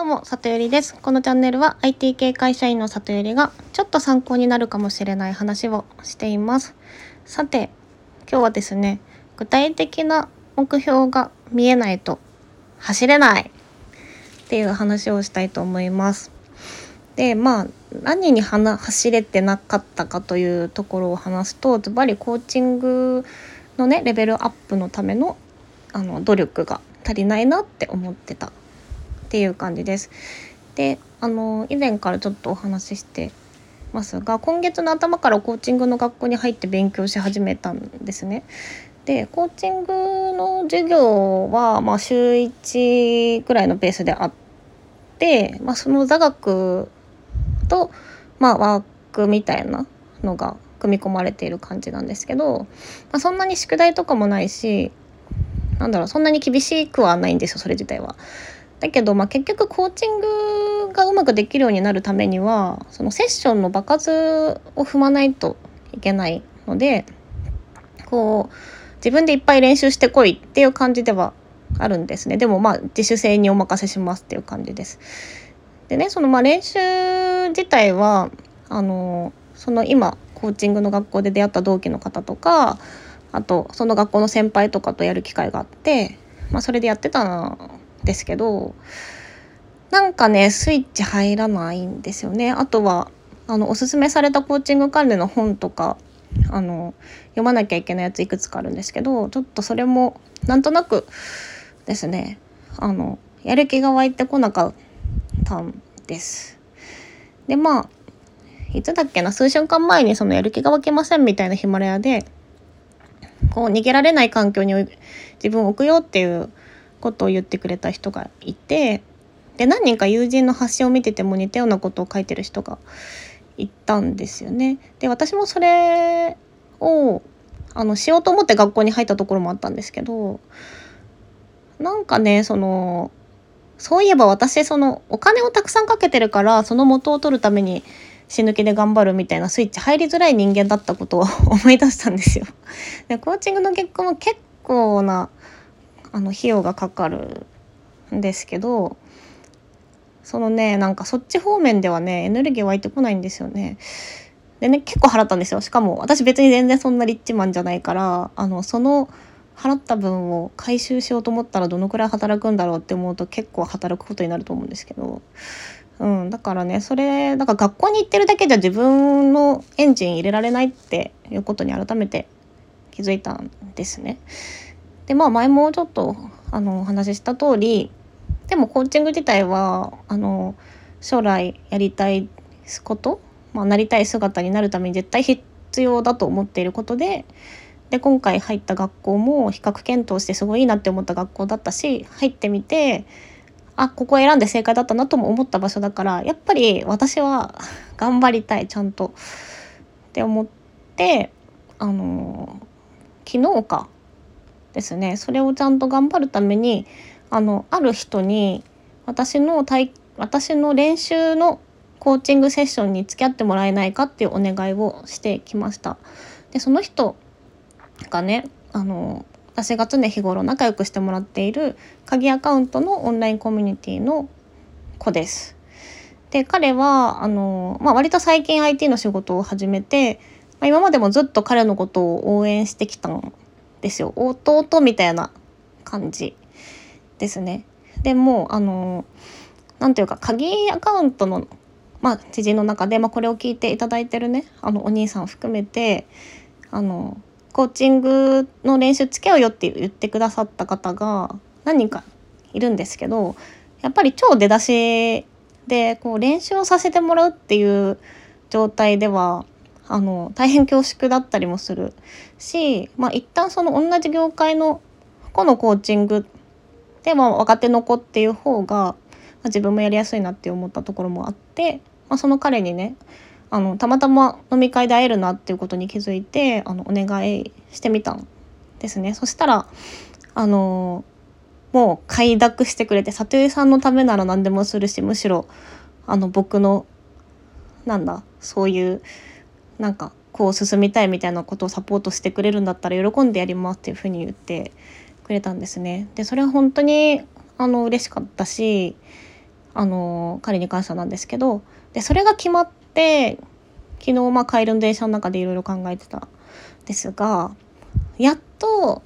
どうも、里よりです。このチャンネルは IT 系会社員の里よりがちょっと参考になるかもしれない話をしています。さて、今日はですね、具体的な目標が見えないと走れないっていう話をしたいと思います。で、まあ、何に走れてなかったかというところを話すと、ズバリコーチングのね、レベルアップのためのあの努力が足りないなって思ってたっていう感じです。であの以前からちょっとお話ししてますが今月の頭からコーチングの学校に入って勉強し始めたんですね。でコーチングの授業は、まあ、週1ぐらいのペースであって、まあ、その座学と、まあ、ワークみたいなのが組み込まれている感じなんですけど、まあ、そんなに宿題とかもないしなんだろうそんなに厳しくはないんですよそれ自体は。だけど、まあ、結局コーチングがうまくできるようになるためにはそのセッションの場数を踏まないといけないのでこう自分でいっぱい練習してこいっていう感じではあるんですねでもまあ自主性にお任せしますっていう感じです。でねそのまあ練習自体はあのその今コーチングの学校で出会った同期の方とかあとその学校の先輩とかとやる機会があって、まあ、それでやってたんですけどなんかねスイッチ入らないんですよね。あとはあのおすすめされたコーチング関連の本とかあの読まなきゃいけないやついくつかあるんですけどちょっとそれもなんとなくですねあのやる気が湧いてこなかったんです。でまあいつだっけな？数週間前にそのやる気が湧きませんみたいなヒマラヤでこう逃げられない環境に自分を置くよっていうことを言ってくれた人がいてで何人か友人の発信を見てても似たようなことを書いてる人がいたんですよね。で私もそれをあのしようと思って学校に入ったところもあったんですけどなんかねそのそういえば私そのお金をたくさんかけてるからその元を取るために死ぬ気で頑張るみたいなスイッチ入りづらい人間だったことを 思い出したんですよ。でコーチングの結果も結構なあの費用がかかるんですけどそのねなんかそっち方面ではねエネルギー湧いてこないんですよね。でね結構払ったんですよしかも私別に全然そんなリッチマンじゃないからあのその払った分を回収しようと思ったらどのくらい働くんだろうって思うと結構働くことになると思うんですけど、うん、だからねそれだから学校に行ってるだけじゃ自分のエンジン入れられないっていうことに改めて気づいたんですね。でまあ前もちょっとあのお話しした通りでもコーチング自体はあの将来やりたいこと、まあ、なりたい姿になるために絶対必要だと思っていることでで今回入った学校も比較検討してすごいいいなって思った学校だったし入ってみてあここ選んで正解だったなとも思った場所だからやっぱり私は頑張りたいちゃんと。って思ってあの昨日かですねそれをちゃんと頑張るためにあのある人に私の体私の練習のコーチングセッションに付き合ってもらえないかっていうお願いをしてきました。でその人がねあの私が常日頃仲良くしてもらっている鍵アカウントのオンラインコミュニティの子です。で彼はあの、まあ、割と最近 IT の仕事を始めて、ま、今までもずっと彼のことを応援してきたんですよ弟みたいな感じですね。でもあのなんていうか鍵アカウントの、まあ、知人の中で、まあ、これを聞いていただいてるねあのお兄さんを含めてあのコーチングの練習つけようよって言ってくださった方が何人かいるんですけどやっぱり超出だしでこう練習をさせてもらうっていう状態ではあの大変恐縮だったりもするし、まあ、一旦その同じ業界の個のコーチングで、まあ、若手の子っていう方が、まあ、自分もやりやすいなって思ったところもあって、まあ、その彼にねあのたまたま飲み会で会えるなっていうことに気づいてあのお願いしてみたんですね。そしたらあのもう快諾してくれて里井さんのためなら何でもするしむしろあの僕のなんだそういうなんかこう進みたいみたいなことをサポートしてくれるんだったら喜んでやりますっていうふうに言ってくれたんですね。でそれは本当にあの嬉しかったしあの彼に関してはなんですけどでそれが決まって昨日まあ帰りの電車の中でいろいろ考えてたんですがやっと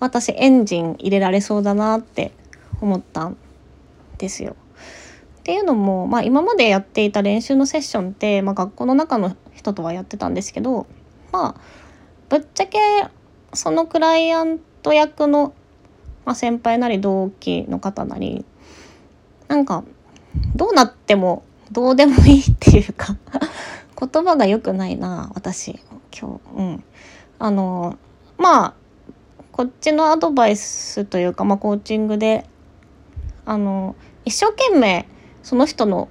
私エンジン入れられそうだなって思ったんですよ。っていうのも、まあ、今までやっていた練習のセッションって、まあ、学校の中の人とはやってたんですけどまあぶっちゃけそのクライアント役の、まあ、先輩なり同期の方なりなんかどうなってもどうでもいいっていうか 言葉が良くないな私今日。うん。あのまあこっちのアドバイスというか、まあ、コーチングであの一生懸命その人の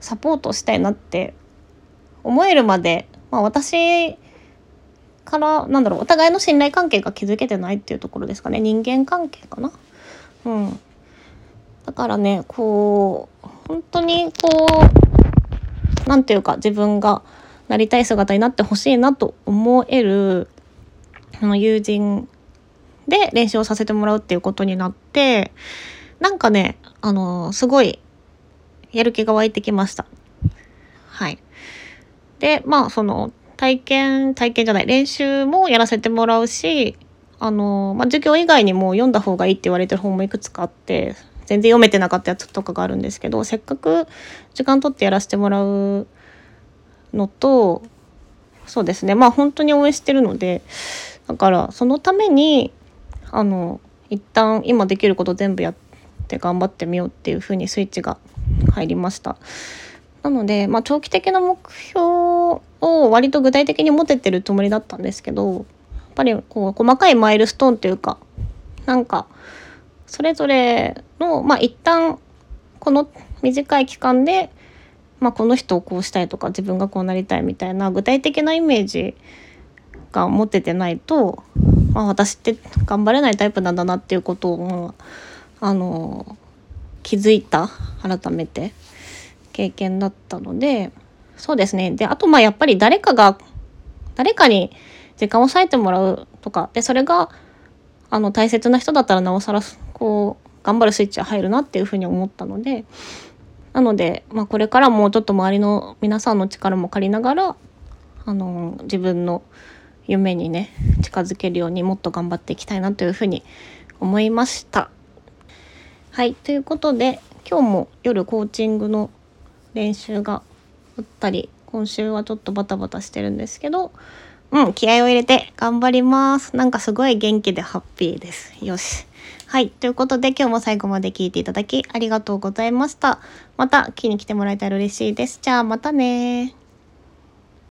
サポートしたいなって思えるまで、まあ、私からなんだろうお互いの信頼関係が築けてないっていうところですかね人間関係かな。うん、だからねこう本当にこう何て言うか自分がなりたい姿になってほしいなと思えるの友人で練習をさせてもらうっていうことになってなんかねあのすごいやる気が湧いてきました。はい。で、まあ、その、体験、体験じゃない、練習もやらせてもらうし、あの、まあ、授業以外にも読んだ方がいいって言われてる本もいくつかあって、全然読めてなかったやつとかがあるんですけど、せっかく時間取ってやらせてもらうのと、そうですね、まあ本当に応援してるので、だからそのために、あの、一旦今できること全部やって頑張ってみようっていうふうにスイッチが入りました。なので、まあ、長期的な目標を割と具体的に持ててるつもりだったんですけどやっぱりこう細かいマイルストーンというかなんかそれぞれのまあ一旦この短い期間で、まあ、この人をこうしたいとか自分がこうなりたいみたいな具体的なイメージが持ててないと、まあ、私って頑張れないタイプなんだなっていうことをあの気づいた？改めて。経験だったので。そうですね。であとまあやっぱり誰かが誰かに時間を割いてもらうとか。でそれがあの大切な人だったらなおさらこう頑張るスイッチが入るなっていうふうに思ったので。なので、まあ、これからもうちょっと周りの皆さんの力も借りながらあの自分の夢にね近づけるようにもっと頑張っていきたいなというふうに思いました。はいということで今日も夜コーチングの練習があったり今週はちょっとバタバタしてるんですけどうん気合を入れて頑張ります。なんかすごい元気でハッピーです。よし。はいということで今日も最後まで聞いていただきありがとうございました。また気に来てもらえたら嬉しいです。じゃあまたね